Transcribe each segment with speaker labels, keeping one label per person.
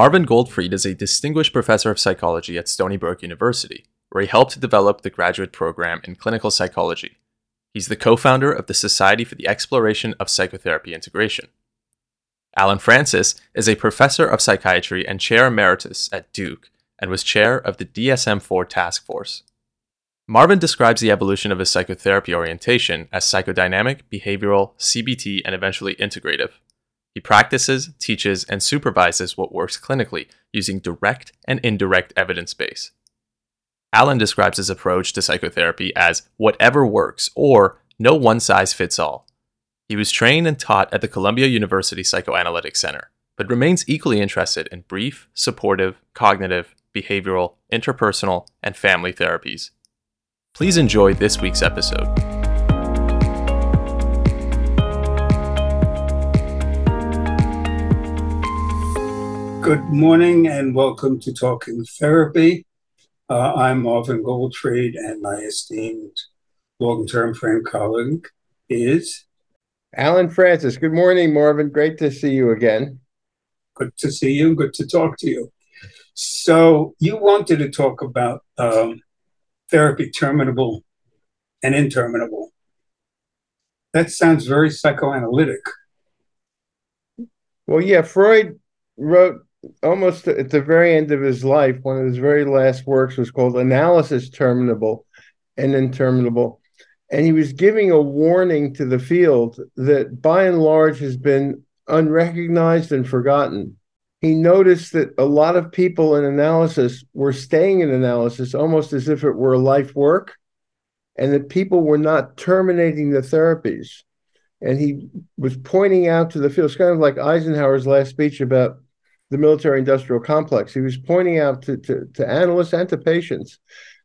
Speaker 1: Marvin Goldfried is a distinguished professor of psychology at Stony Brook University, where he helped develop the graduate program in clinical psychology. He's the co founder of the Society for the Exploration of Psychotherapy Integration. Allen Frances is a professor of psychiatry and chair emeritus at Duke and was chair of the DSM 4 task force. Marvin describes the evolution of his psychotherapy orientation as psychodynamic, behavioral, CBT, and eventually integrative. He practices, teaches, and supervises what works clinically using direct and indirect evidence base. Allen describes his approach to psychotherapy as whatever works or no one size fits all. He was trained and taught at the Columbia University Psychoanalytic Center, but remains equally interested in brief, supportive, cognitive, behavioral, interpersonal, and family therapies. Please enjoy this week's episode.
Speaker 2: Good morning and welcome to Talking Therapy. Uh, I'm Marvin Goldfried, and my esteemed long term friend colleague is
Speaker 3: Allen Frances. Good morning, Marvin. Great to see you again.
Speaker 2: Good to see you. Good to talk to you. So, you wanted to talk about um, therapy terminable and interminable. That sounds very psychoanalytic.
Speaker 3: Well, yeah, Freud wrote almost at the very end of his life, one of his very last works was called Analysis Terminable and Interminable. And he was giving a warning to the field that by and large has been unrecognized and forgotten he noticed that a lot of people in analysis were staying in analysis almost as if it were a life work, and that people were not terminating the therapies. And he was pointing out to the field, it's kind of like Eisenhower's last speech about the military industrial complex. He was pointing out to, to, to analysts and to patients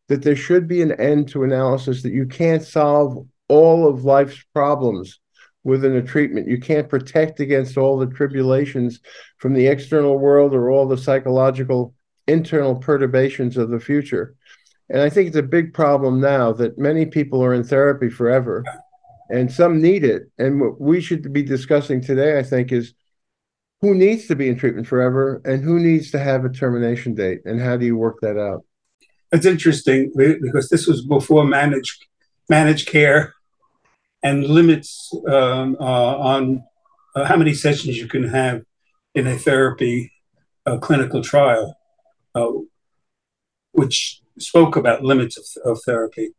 Speaker 3: that there should be an end to analysis, that you can't solve all of life's problems within a treatment. You can't protect against all the tribulations from the external world or all the psychological internal perturbations of the future. And I think it's a big problem now that many people are in therapy forever and some need it. And what we should be discussing today, I think, is who needs to be in treatment forever and who needs to have a termination date and how do you work that out?
Speaker 2: It's interesting because this was before managed managed care and limits um, uh, on uh, how many sessions you can have in a therapy uh, clinical trial, uh, which spoke about limits of, of, therapy.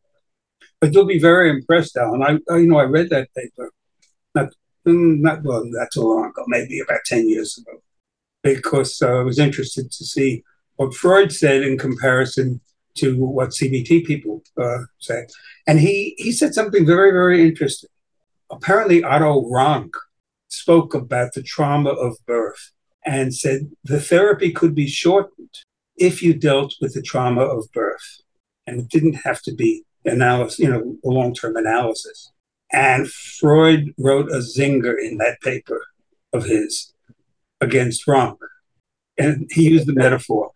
Speaker 2: But you'll be very impressed, Allen I, I, you know, I read that paper, not, not well, not too long ago, maybe about ten years ago, because uh, I was interested to see what Freud said in comparison to what CBT people uh, say. And he, he said something very, very interesting. Apparently, Otto Rank spoke about the trauma of birth and said the therapy could be shortened if you dealt with the trauma of birth. And it didn't have to be analysis, you know, a long-term analysis. And Freud wrote a zinger in that paper of his against Rank. And he used the metaphor.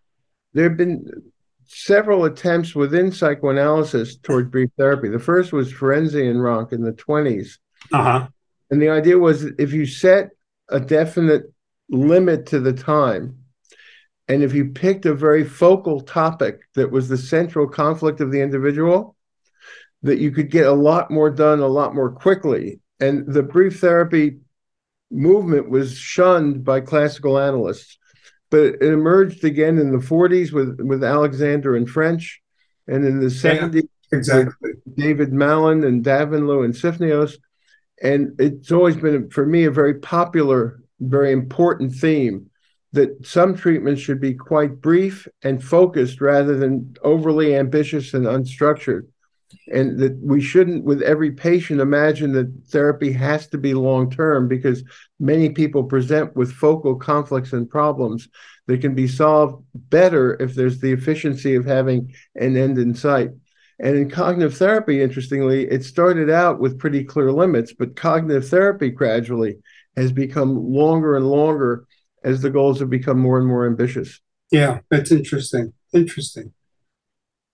Speaker 3: There have been several attempts within psychoanalysis toward brief therapy. The first was Ferenczi and Rank in the 20s.
Speaker 2: Uh-huh.
Speaker 3: And the idea was if you set a definite limit to the time, and if you picked a very focal topic that was the central conflict of the individual, that you could get a lot more done a lot more quickly. And the brief therapy movement was shunned by classical analysts but it emerged again in the 40s with with Alexander and French, and in the 70s
Speaker 2: yeah, exactly.
Speaker 3: David Malan and Davanloo and Sifneos, and it's always been for me a very popular, very important theme that some treatments should be quite brief and focused rather than overly ambitious and unstructured and that we shouldn't with every patient imagine that therapy has to be long term because many people present with focal conflicts and problems that can be solved better if there's the efficiency of having an end in sight. And in cognitive therapy interestingly it started out with pretty clear limits but cognitive therapy gradually has become longer and longer as the goals have become more and more ambitious.
Speaker 2: Yeah that's interesting. Interesting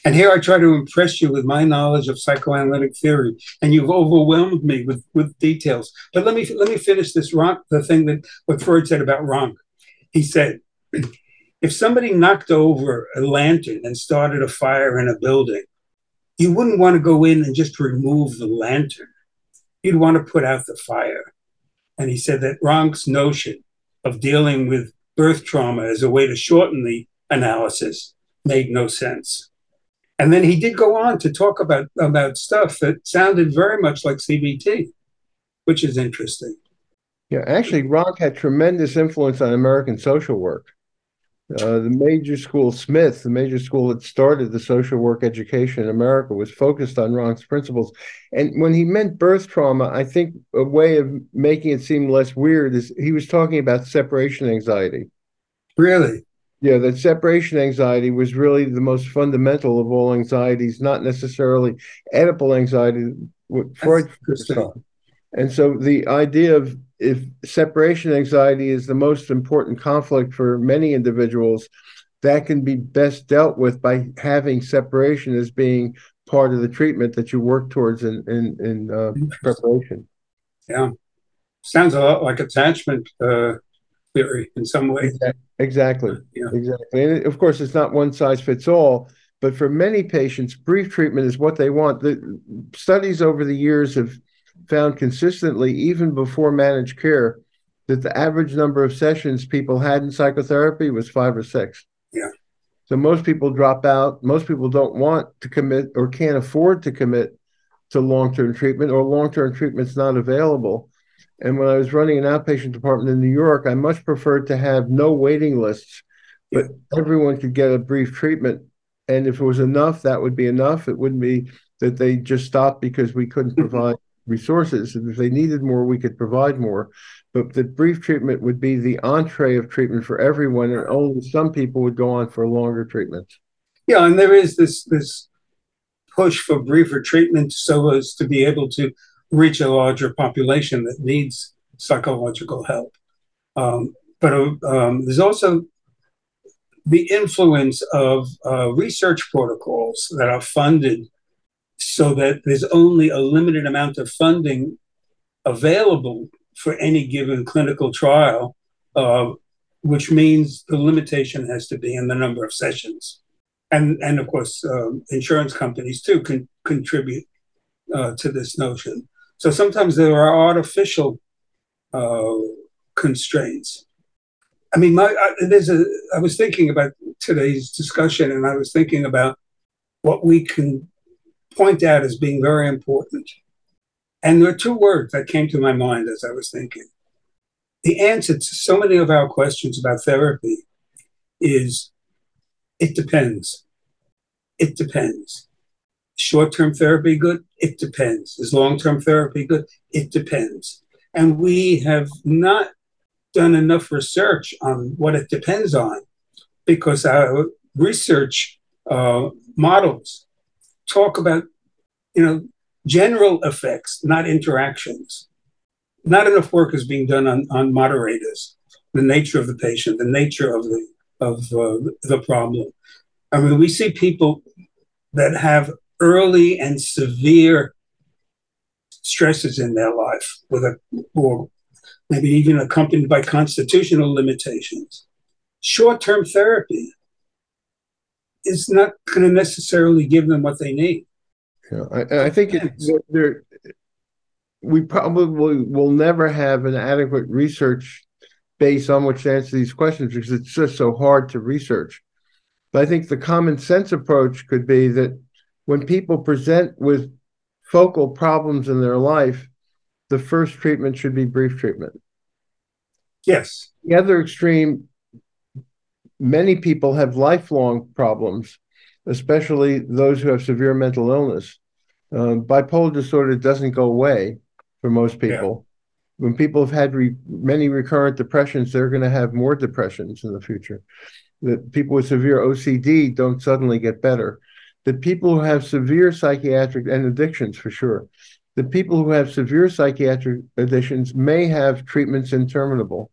Speaker 2: and here I try to impress you with my knowledge of psychoanalytic theory, and you've overwhelmed me with, with details. But let me let me finish this Rank, the thing that what Freud said about Rank. He said If somebody knocked over a lantern and started a fire in a building, you wouldn't want to go in and just remove the lantern. You'd want to put out the fire. And he said that Rank's notion of dealing with birth trauma as a way to shorten the analysis made no sense. And then he did go on to talk about, about stuff that sounded very much like CBT, which is interesting.
Speaker 3: Yeah, actually, Rank had tremendous influence on American social work. Uh, the major school, Smith, the major school that started the social work education in America, was focused on Rank's principles. And when he meant birth trauma, I think a way of making it seem less weird is he was talking about separation anxiety.
Speaker 2: Really?
Speaker 3: Yeah, that separation anxiety was really the most fundamental of all anxieties, not necessarily Oedipal anxiety, what Freud. And so the idea of if separation anxiety is the most important conflict for many individuals, that can be best dealt with by having separation as being part of the treatment that you work towards in in, in uh, preparation.
Speaker 2: Yeah, sounds a lot like attachment uh, theory in some ways.
Speaker 3: Exactly. Uh, yeah. Exactly. And of course, it's not one size fits all. But for many patients, brief treatment is what they want. The studies over the years have found consistently, even before managed care, that the average number of sessions people had in psychotherapy was five or six.
Speaker 2: Yeah.
Speaker 3: So most people drop out. Most people don't want to commit or can't afford to commit to long term treatment, or long term treatment's not available. And when I was running an outpatient department in New York, I much preferred to have no waiting lists, but everyone could get a brief treatment. And if it was enough, that would be enough. It wouldn't be that they just stopped because we couldn't provide resources. And if they needed more, we could provide more. But the brief treatment would be the entree of treatment for everyone, and only some people would go on for longer treatments.
Speaker 2: Yeah, and there is this this push for briefer treatment so as to be able to reach a larger population that needs psychological help. Um, but um, there's also the influence of uh, research protocols that are funded so that there's only a limited amount of funding available for any given clinical trial, uh, which means the limitation has to be in the number of sessions. And, and of course, um, insurance companies too can contribute uh, to this notion. So sometimes there are artificial uh, constraints. I mean, my, I, there's a. I was thinking about today's discussion, and I was thinking about what we can point out as being very important. And there are two words that came to my mind as I was thinking. The answer to so many of our questions about therapy is it depends. It depends. Short term therapy good? It depends. Is long term therapy good? It depends. And we have not done enough research on what it depends on because our research uh, models talk about, you know, general effects, not interactions. Not enough work is being done on, on moderators, the nature of the patient, the nature of the of uh, the problem. I mean, we see people that have early and severe stresses in their life, with a or maybe even accompanied by constitutional limitations. Short-term therapy is not going to necessarily give them what they need.
Speaker 3: Yeah, I, I think it, we probably will never have an adequate research base on which to answer these questions because it's just so hard to research. But I think the common sense approach could be that when people present with focal problems in their life, the first treatment should be brief treatment.
Speaker 2: Yes.
Speaker 3: The other extreme, many people have lifelong problems, especially those who have severe mental illness. Uh, bipolar disorder doesn't go away for most people. Yeah. When people have had re- many recurrent depressions, they're going to have more depressions in the future. That people with severe OCD don't suddenly get better that people who have severe psychiatric and addictions for sure, the people who have severe psychiatric addictions may have treatments interminable.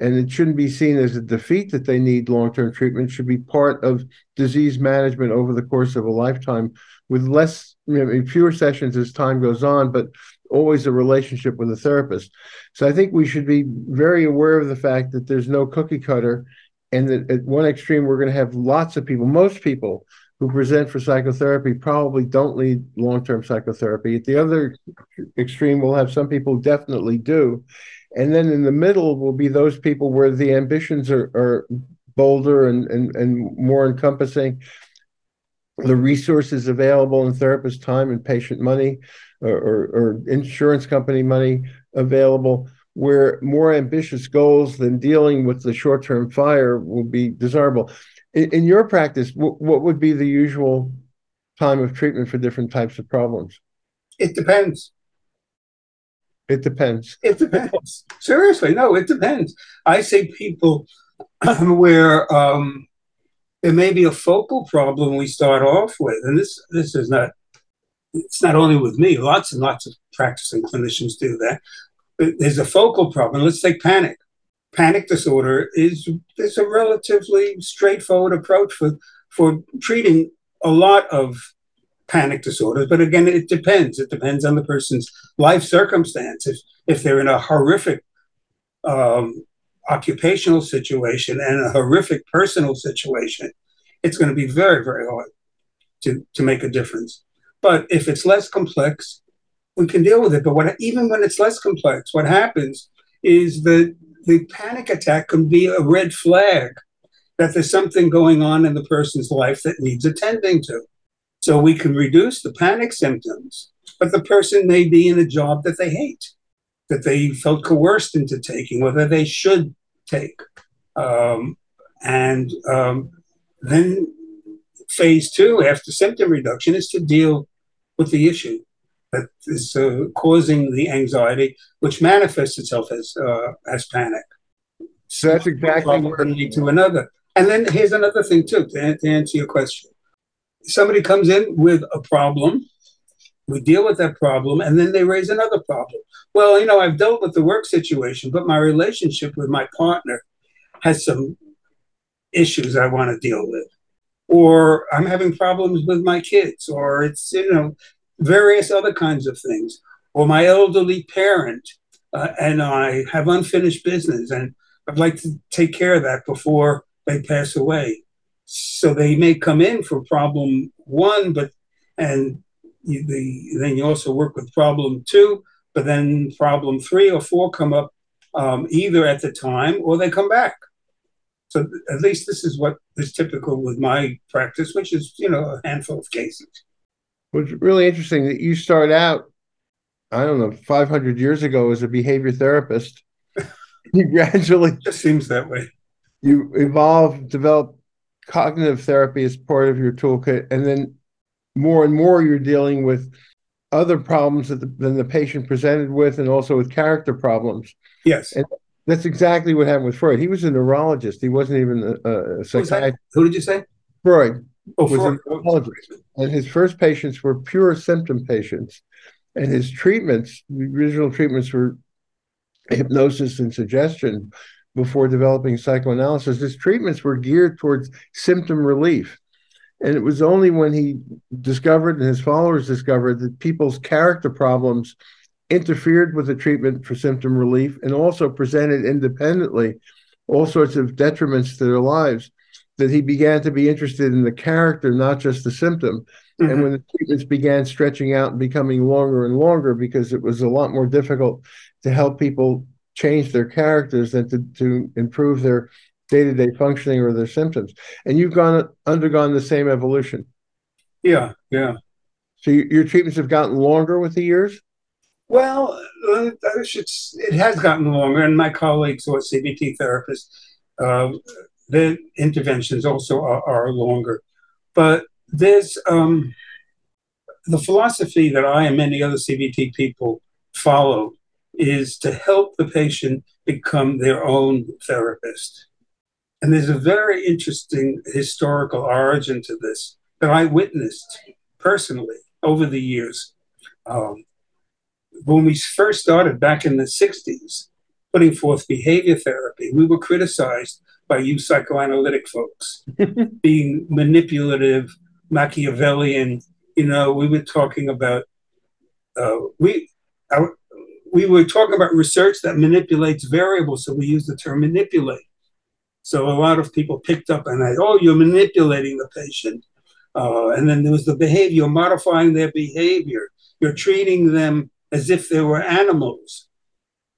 Speaker 3: And it shouldn't be seen as a defeat that they need long term treatment, it should be part of disease management over the course of a lifetime with less, you know, fewer sessions as time goes on, but always a relationship with a therapist. So I think we should be very aware of the fact that there's no cookie cutter And that at one extreme, we're going to have lots of people, most people who present for psychotherapy probably don't need long term psychotherapy. At the other extreme, we'll have some people definitely do. And then in the middle will be those people where the ambitions are, are bolder and, and, and more encompassing. The resources available in therapist time and patient money or, or, or insurance company money available where more ambitious goals than dealing with the short term fire will be desirable. In, in your practice, w- what would be the usual time of treatment for different types of problems?
Speaker 2: It depends.
Speaker 3: It depends.
Speaker 2: It depends. Seriously, no, it depends. I see people where um, there may be a focal problem we start off with, and this this is not. It's not only with me. Lots and lots of practicing clinicians do that. There's a focal problem. Let's take panic panic disorder is there's a relatively straightforward approach for for treating a lot of panic disorders. But again, it depends. It depends on the person's life circumstances. If they're in a horrific um, occupational situation and a horrific personal situation, it's going to be very, very hard to, to make a difference. But if it's less complex, we can deal with it. But what, even when it's less complex, what happens is that the panic attack can be a red flag that there's something going on in the person's life that needs attending to. So we can reduce the panic symptoms, but the person may be in a job that they hate, that they felt coerced into taking, whether they should take. Um, and um, then phase two, after symptom reduction, is to deal with the issue that is uh, causing the anxiety, which manifests itself as uh, as panic.
Speaker 3: So that's exactly
Speaker 2: what lead to another. And then here's another thing too, to, to answer your question. Somebody comes in with a problem, we deal with that problem, and then they raise another problem. Well, you know, I've dealt with the work situation, but my relationship with my partner has some issues I want to deal with. Or I'm having problems with my kids, or it's, you know, various other kinds of things. Or my elderly parent uh, and I have unfinished business, and I'd like to take care of that before they pass away. So they may come in for problem one, but and you, the, then you also work with problem two, but then problem three or four come up um, either at the time or they come back. So at least this is what is typical with my practice, which is you know a handful of cases.
Speaker 3: What's really interesting that you start out, I don't know, 500 years ago as a behavior therapist. you gradually
Speaker 2: it just seems that way.
Speaker 3: You evolve, develop cognitive therapy as part of your toolkit, and then more and more you're dealing with other problems that the, than the patient presented with, and also with character problems.
Speaker 2: Yes,
Speaker 3: and that's exactly what happened with Freud. He was a neurologist. He wasn't even a, a psychiatrist.
Speaker 2: Who did you say?
Speaker 3: Freud.
Speaker 2: Oh,
Speaker 3: was. And uh, his first patients were pure symptom patients. And his treatments, the original treatments were hypnosis and suggestion before developing psychoanalysis. His treatments were geared towards symptom relief. And it was only when he discovered and his followers discovered that people's character problems interfered with the treatment for symptom relief and also presented independently all sorts of detriments to their lives that he began to be interested in the character, not just the symptom. Mm-hmm. And when the treatments began stretching out and becoming longer and longer, because it was a lot more difficult to help people change their characters than to, to improve their day-to-day functioning or their symptoms. And you've gone undergone the same evolution.
Speaker 2: Yeah, yeah.
Speaker 3: So you, your treatments have gotten longer with the years.
Speaker 2: Well, uh, it has gotten longer, and my colleagues who are CBT therapists uh, the interventions also are, are longer. But there's um, the philosophy that I and many other CBT people follow is to help the patient become their own therapist. And there's a very interesting historical origin to this that I witnessed personally over the years. Um, when we first started back in the 60s, putting forth behavior therapy, we were criticized by you psychoanalytic folks, being manipulative, Machiavellian. You know, we were talking about uh, we our, we were talking about research that manipulates variables, so we use the term manipulate. So a lot of people picked up on that. Oh, you're manipulating the patient. Uh, and then there was the behavior, modifying their behavior. You're treating them as if they were animals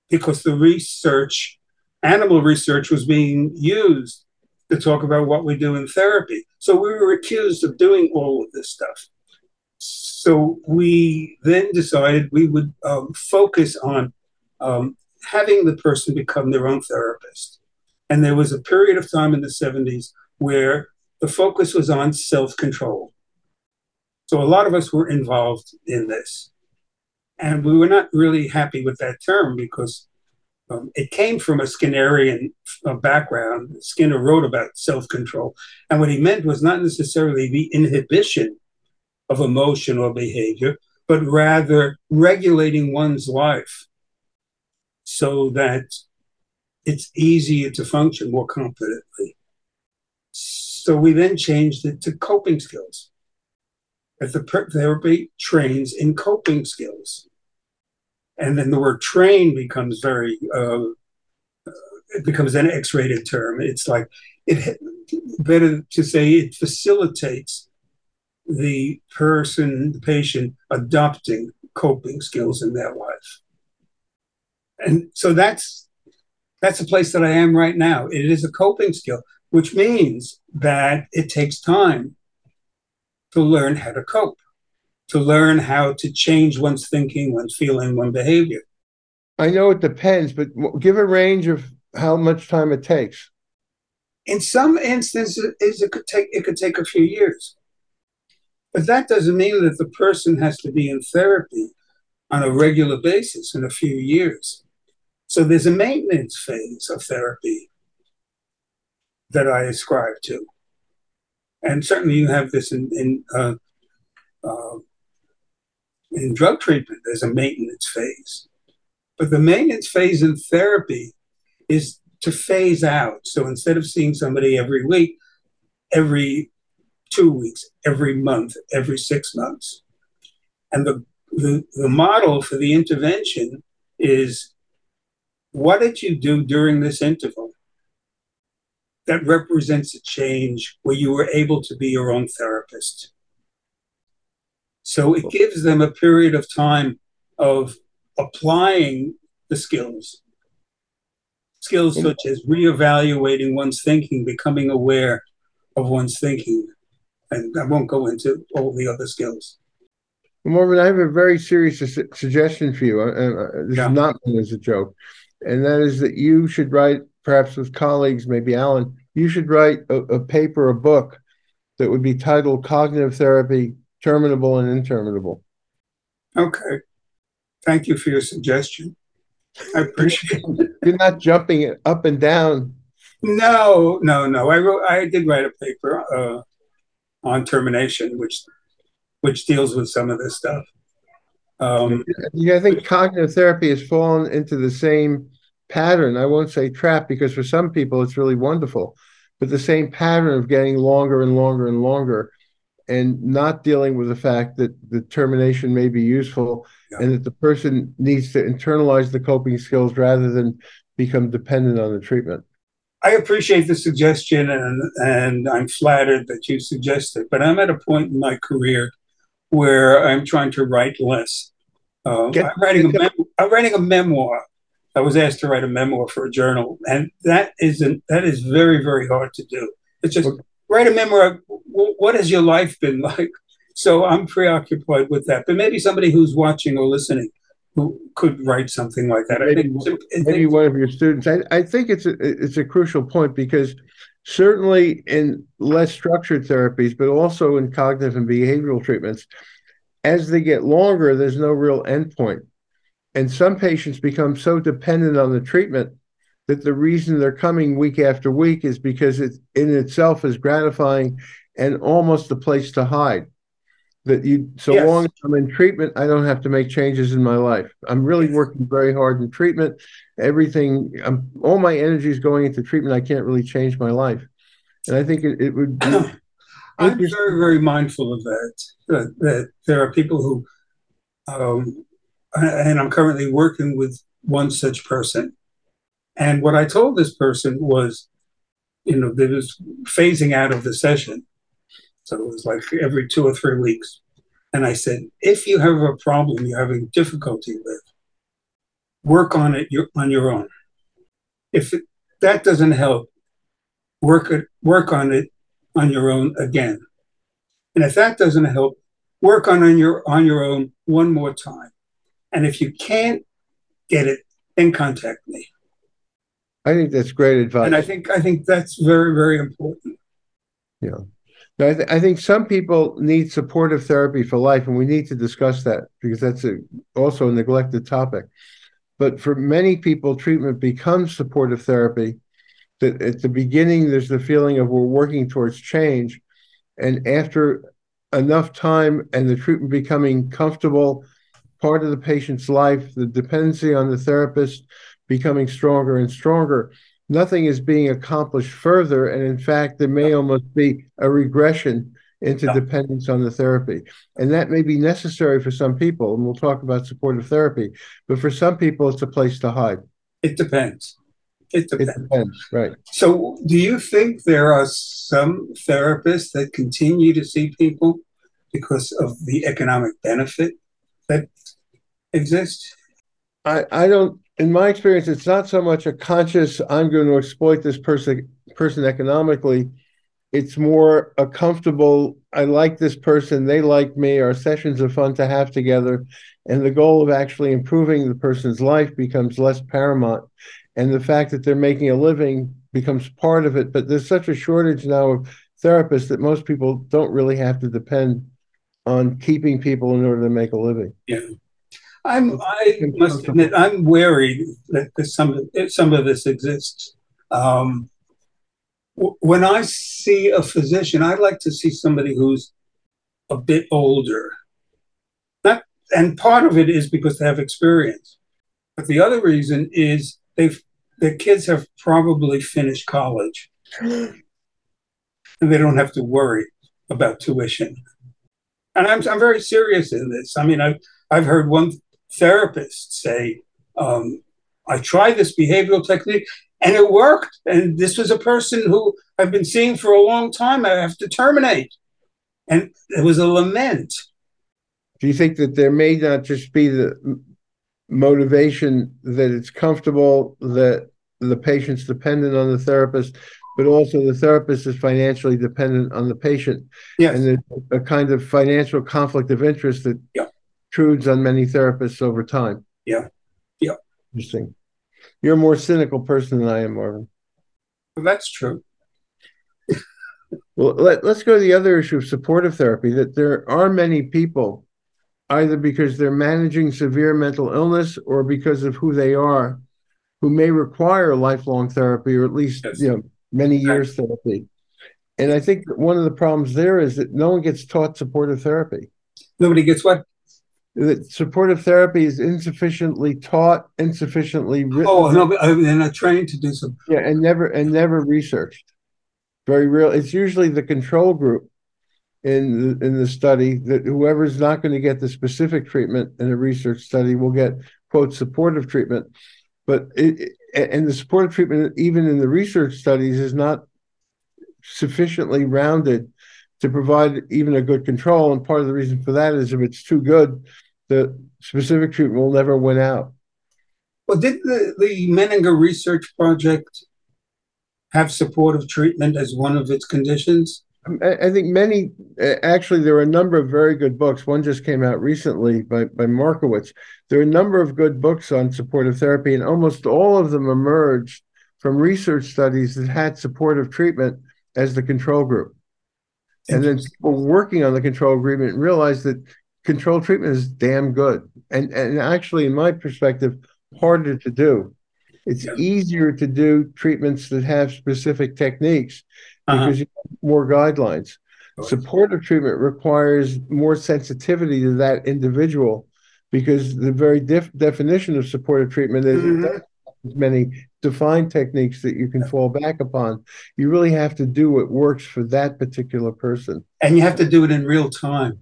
Speaker 2: because the research, animal research, was being used to talk about what we do in therapy. So we were accused of doing all of this stuff. So we then decided we would um, focus on um, having the person become their own therapist. And there was a period of time in the 70s where the focus was on self control. So a lot of us were involved in this. And we were not really happy with that term because um, it came from a Skinnerian uh, background. Skinner wrote about self control. And what he meant was not necessarily the inhibition of emotion or behavior, but rather regulating one's life so that it's easier to function more competently. So we then changed it to coping skills. That the therapy trains in coping skills. And then the word train becomes very, uh, it becomes an X rated term. It's like, it better to say it facilitates the person, the patient adopting coping skills in their life. And so that's that's the place that I am right now. It is a coping skill, which means that it takes time to learn how to cope, to learn how to change one's thinking, one's feeling, one's behavior.
Speaker 3: I know it depends, but give a range of how much time it takes.
Speaker 2: In some instances, it could take it could take a few years, but that doesn't mean that the person has to be in therapy on a regular basis in a few years. So there's a maintenance phase of therapy that I ascribe to. And certainly you have this in, in, uh, uh, in drug treatment, there's a maintenance phase. But the maintenance phase in therapy is to phase out. So instead of seeing somebody every week, every two weeks, every month, every six months. And the, the, the model for the intervention is what did you do during this interval that represents a change where you were able to be your own therapist? So it gives them a period of time of applying the skills, skills such as reevaluating one's thinking, becoming aware of one's thinking. And I won't go into all the other skills.
Speaker 3: Marvin, I have a very serious su- suggestion for you. Uh, uh, this yeah. is not meant as a joke and that is that you should write, perhaps with colleagues, maybe Alan, you should write a, a paper, a book that would be titled Cognitive Therapy Terminable and Interminable.
Speaker 2: Okay. Thank you for your suggestion. I appreciate it.
Speaker 3: You're not jumping it up and down.
Speaker 2: No, no, no. I wrote. I did write a paper uh, on termination, which which deals with some of this stuff.
Speaker 3: Um, yeah, I think cognitive therapy has fallen into the same pattern. I won't say trap because for some people it's really wonderful, but the same pattern of getting longer and longer and longer and not dealing with the fact that the termination may be useful yeah. and that the person needs to internalize the coping skills rather than become dependent on the treatment.
Speaker 2: I appreciate the suggestion and and I'm flattered that you suggested, but I'm at a point in my career where I'm trying to write less. Uh, I'm writing a mem- I'm writing a memoir. I was asked to write a memoir for a journal, and that isn't that is very very hard to do. It's just okay. Write a memoir. What has your life been like? So I'm preoccupied with that. But maybe somebody who's watching or listening who could write something like that.
Speaker 3: Maybe, I think, maybe one of your students. I, I think it's a, it's a crucial point because certainly in less structured therapies, but also in cognitive and behavioral treatments, as they get longer, there's no real endpoint. And some patients become so dependent on the treatment that the reason they're coming week after week is because it in itself is gratifying and almost a place to hide. That you, so yes. long as I'm in treatment, I don't have to make changes in my life. I'm really working very hard in treatment. Everything, I'm, all my energy is going into treatment. I can't really change my life. And I think it, it would be
Speaker 2: I'm very, very mindful of that. That, that there are people who, um, and I'm currently working with one such person. And what I told this person was, you know, there was phasing out of the session. So it was like every two or three weeks. And I said, if you have a problem you're having difficulty with, work on it on your own. If it, that doesn't help, work it, work on it on your own again. And if that doesn't help, work on, on your on your own one more time. And if you can't get it, then contact me.
Speaker 3: I think that's great advice.
Speaker 2: And I think I think that's very very important.
Speaker 3: Yeah. No, I, th- I think some people need supportive therapy for life, and we need to discuss that because that's a, also a neglected topic. But for many people, treatment becomes supportive therapy. That at the beginning, there's the feeling of we're working towards change, and after enough time and the treatment becoming comfortable, part of the patient's life, the dependency on the therapist becoming stronger and stronger, nothing is being accomplished further. And in fact, there may almost be a regression into yeah. dependence on the therapy. And that may be necessary for some people. And we'll talk about supportive therapy. But for some people, it's a place to hide.
Speaker 2: It depends. It depends.
Speaker 3: It depends, right.
Speaker 2: So, do you think there are some therapists that continue to see people because of the economic benefit that exists?
Speaker 3: I, I don't in my experience, it's not so much a conscious I'm going to exploit this person person economically. It's more a comfortable, I like this person, they like me, our sessions are fun to have together. And the goal of actually improving the person's life becomes less paramount and the fact that they're making a living becomes part of it. But there's such a shortage now of therapists that most people don't really have to depend on keeping people in order to make a living.
Speaker 2: Yeah. I'm, I must admit, I'm wary that some some of this exists. Um, when I see a physician, I like to see somebody who's a bit older. Not, and part of it is because they have experience, but the other reason is they've the kids have probably finished college and they don't have to worry about tuition. And I'm, I'm very serious in this. I mean, I've, I've heard one therapist say, um, I tried this behavioral technique and it worked. And this was a person who I've been seeing for a long time. I have to terminate. And it was a lament.
Speaker 3: Do you think that there may not just be the motivation that it's comfortable that the patient's dependent on the therapist, but also the therapist is financially dependent on the patient.
Speaker 2: Yes.
Speaker 3: And there's a kind of financial conflict of interest that
Speaker 2: yeah.
Speaker 3: Intrudes on many therapists over time.
Speaker 2: Yeah. Yeah.
Speaker 3: Interesting. You're a more cynical person than I am, Marvin.
Speaker 2: Well, that's true.
Speaker 3: well, let, let's go to the other issue of supportive therapy that there are many people either because they're managing severe mental illness or because of who they are, who may require lifelong therapy or at least yes. you know many years right. therapy. And I think one of the problems there is that no one gets taught supportive therapy.
Speaker 2: Nobody gets what?
Speaker 3: That supportive therapy is insufficiently taught, insufficiently written.
Speaker 2: Oh no, they're uh, not trained to do so.
Speaker 3: Yeah, and never and never researched. Very real. It's usually the control group in the, in the study that whoever's not going to get the specific treatment in a research study will get quote supportive treatment but it, and the supportive treatment even in the research studies is not sufficiently rounded to provide even a good control and part of the reason for that is if it's too good the specific treatment will never win out
Speaker 2: well did the, the menninger research project have supportive treatment as one of its conditions um,
Speaker 3: I think many, uh, actually, there are a number of very good books. One just came out recently by, by Markowitz. There are a number of good books on supportive therapy, and almost all of them emerged from research studies that had supportive treatment as the control group. And then people working on the control agreement realized that control treatment is damn good. And, and actually, in my perspective, harder to do. It's yeah. easier to do treatments that have specific techniques uh-huh. because you have more guidelines. Supportive treatment requires more sensitivity to that individual because the very def- definition of supportive treatment is mm-hmm. Many defined techniques that you can fall back upon. You really have to do what works for that particular person,
Speaker 2: and you have to do it in real time.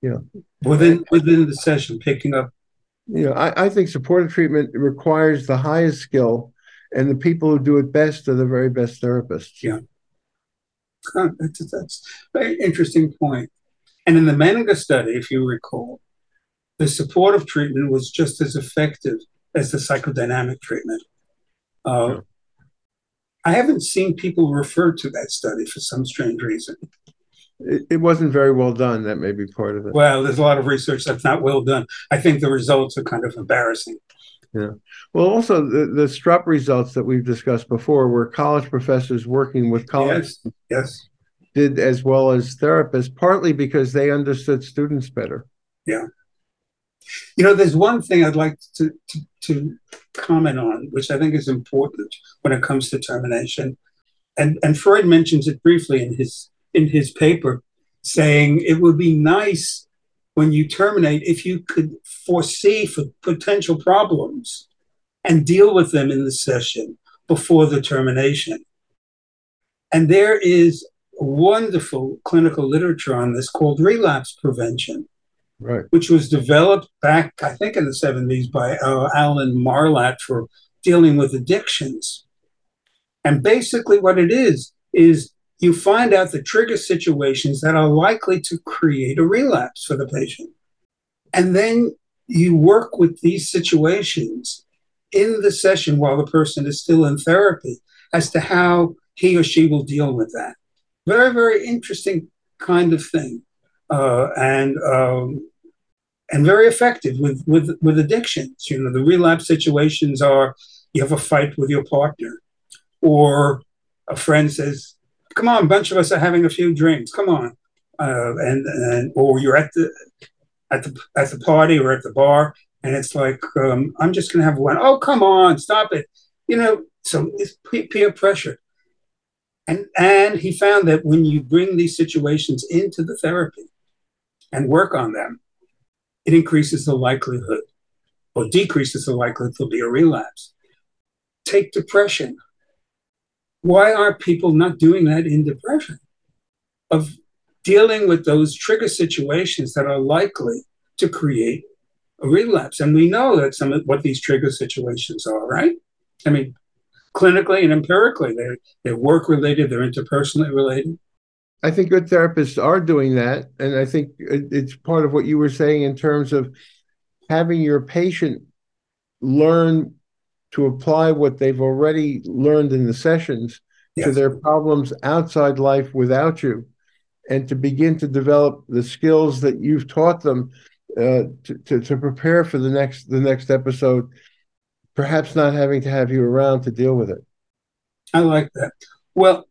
Speaker 3: Yeah,
Speaker 2: within within the session, picking up.
Speaker 3: You know, I, I think supportive treatment requires the highest skill and the people who do it best are the very best therapists.
Speaker 2: Yeah. That's, that's a very interesting point. And in the Menninger study, if you recall, the supportive treatment was just as effective as the psychodynamic treatment. Uh, yeah. I haven't seen people refer to that study for some strange reason.
Speaker 3: It, it, wasn't very well done. That may be part of it.
Speaker 2: Well, there's a lot of research that's not well done. I think the results are kind of embarrassing.
Speaker 3: Yeah. Well, also the, the Strupp results that we've discussed before, were college professors working with college
Speaker 2: yes, yes.
Speaker 3: did as well as therapists, partly because they understood students better.
Speaker 2: Yeah. You know, there's one thing I'd like to, to, to comment on, which I think is important when it comes to termination. And, and Freud mentions it briefly in his in his paper, saying it would be nice when you terminate if you could foresee for potential problems and deal with them in the session before the termination. And there is wonderful clinical literature on this called relapse prevention,
Speaker 3: right.
Speaker 2: which was developed back, I think, in the 70s by uh, Alan Marlatt for dealing with addictions. And basically, what it is, is you find out the trigger situations that are likely to create a relapse for the patient. And then you work with these situations in the session while the person is still in therapy as to how he or she will deal with that. Very, very interesting kind of thing. Uh, and um, and very effective with, with with addictions. You know, the relapse situations are you have a fight with your partner, or a friend says, come on, a bunch of us are having a few drinks. Come on, uh, and and or you're at the at the at the party or at the bar, and it's like um, I'm just gonna have one. Oh, come on, stop it. You know, so it's peer pressure. And and he found that when you bring these situations into the therapy and work on them, it increases the likelihood or decreases the likelihood there'll be a relapse. Take depression why are people not doing that in depression? Of dealing with those trigger situations that are likely to create a relapse. And we know that some of what these trigger situations are, right? I mean, clinically and empirically, they're, they're work related, they're interpersonally related.
Speaker 3: I think good therapists are doing that. And I think it's part of what you were saying in terms of having your patient learn to apply what they've already learned in the sessions yes. to their problems outside life without you and to begin to develop the skills that you've taught them uh, to, to, to prepare for the next the next episode perhaps not having to have you around to deal with it
Speaker 2: i like that well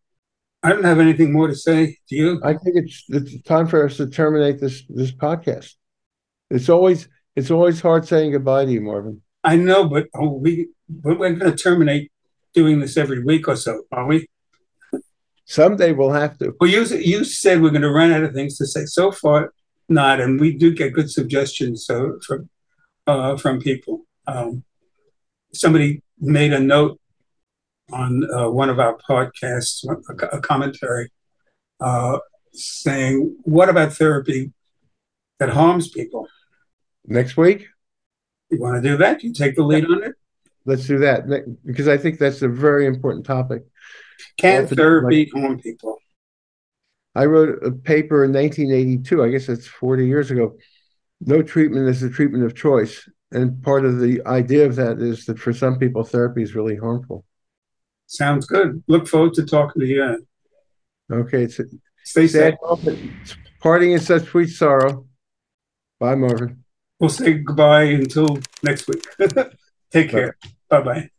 Speaker 2: i don't have anything more to say do you
Speaker 3: i think it's it's time for us to terminate this this podcast it's always it's always hard saying goodbye to you marvin
Speaker 2: i know but oh, we but we're going to terminate doing this every week or so, are we?
Speaker 3: Someday we'll have to.
Speaker 2: Well, you you said we're going to run out of things to say. So far, not, and we do get good suggestions so, from uh, from people. Um, somebody made a note on uh, one of our podcasts, a, a commentary, uh, saying, "What about therapy that harms people?"
Speaker 3: Next week.
Speaker 2: You want to do that? You take the lead on it
Speaker 3: let's do that because I think that's a very important topic.
Speaker 2: Can therapy harm people?
Speaker 3: I wrote a paper in 1982. I guess that's 40 years ago. No treatment is the treatment of choice, and part of the idea of that is that for some people, therapy is really harmful.
Speaker 2: Sounds good. Look forward to talking to you.
Speaker 3: Okay. It's,
Speaker 2: Stay safe.
Speaker 3: Parting in such sweet sorrow. Bye, Marvin.
Speaker 2: We'll say goodbye until next week. Take care. Bye bye.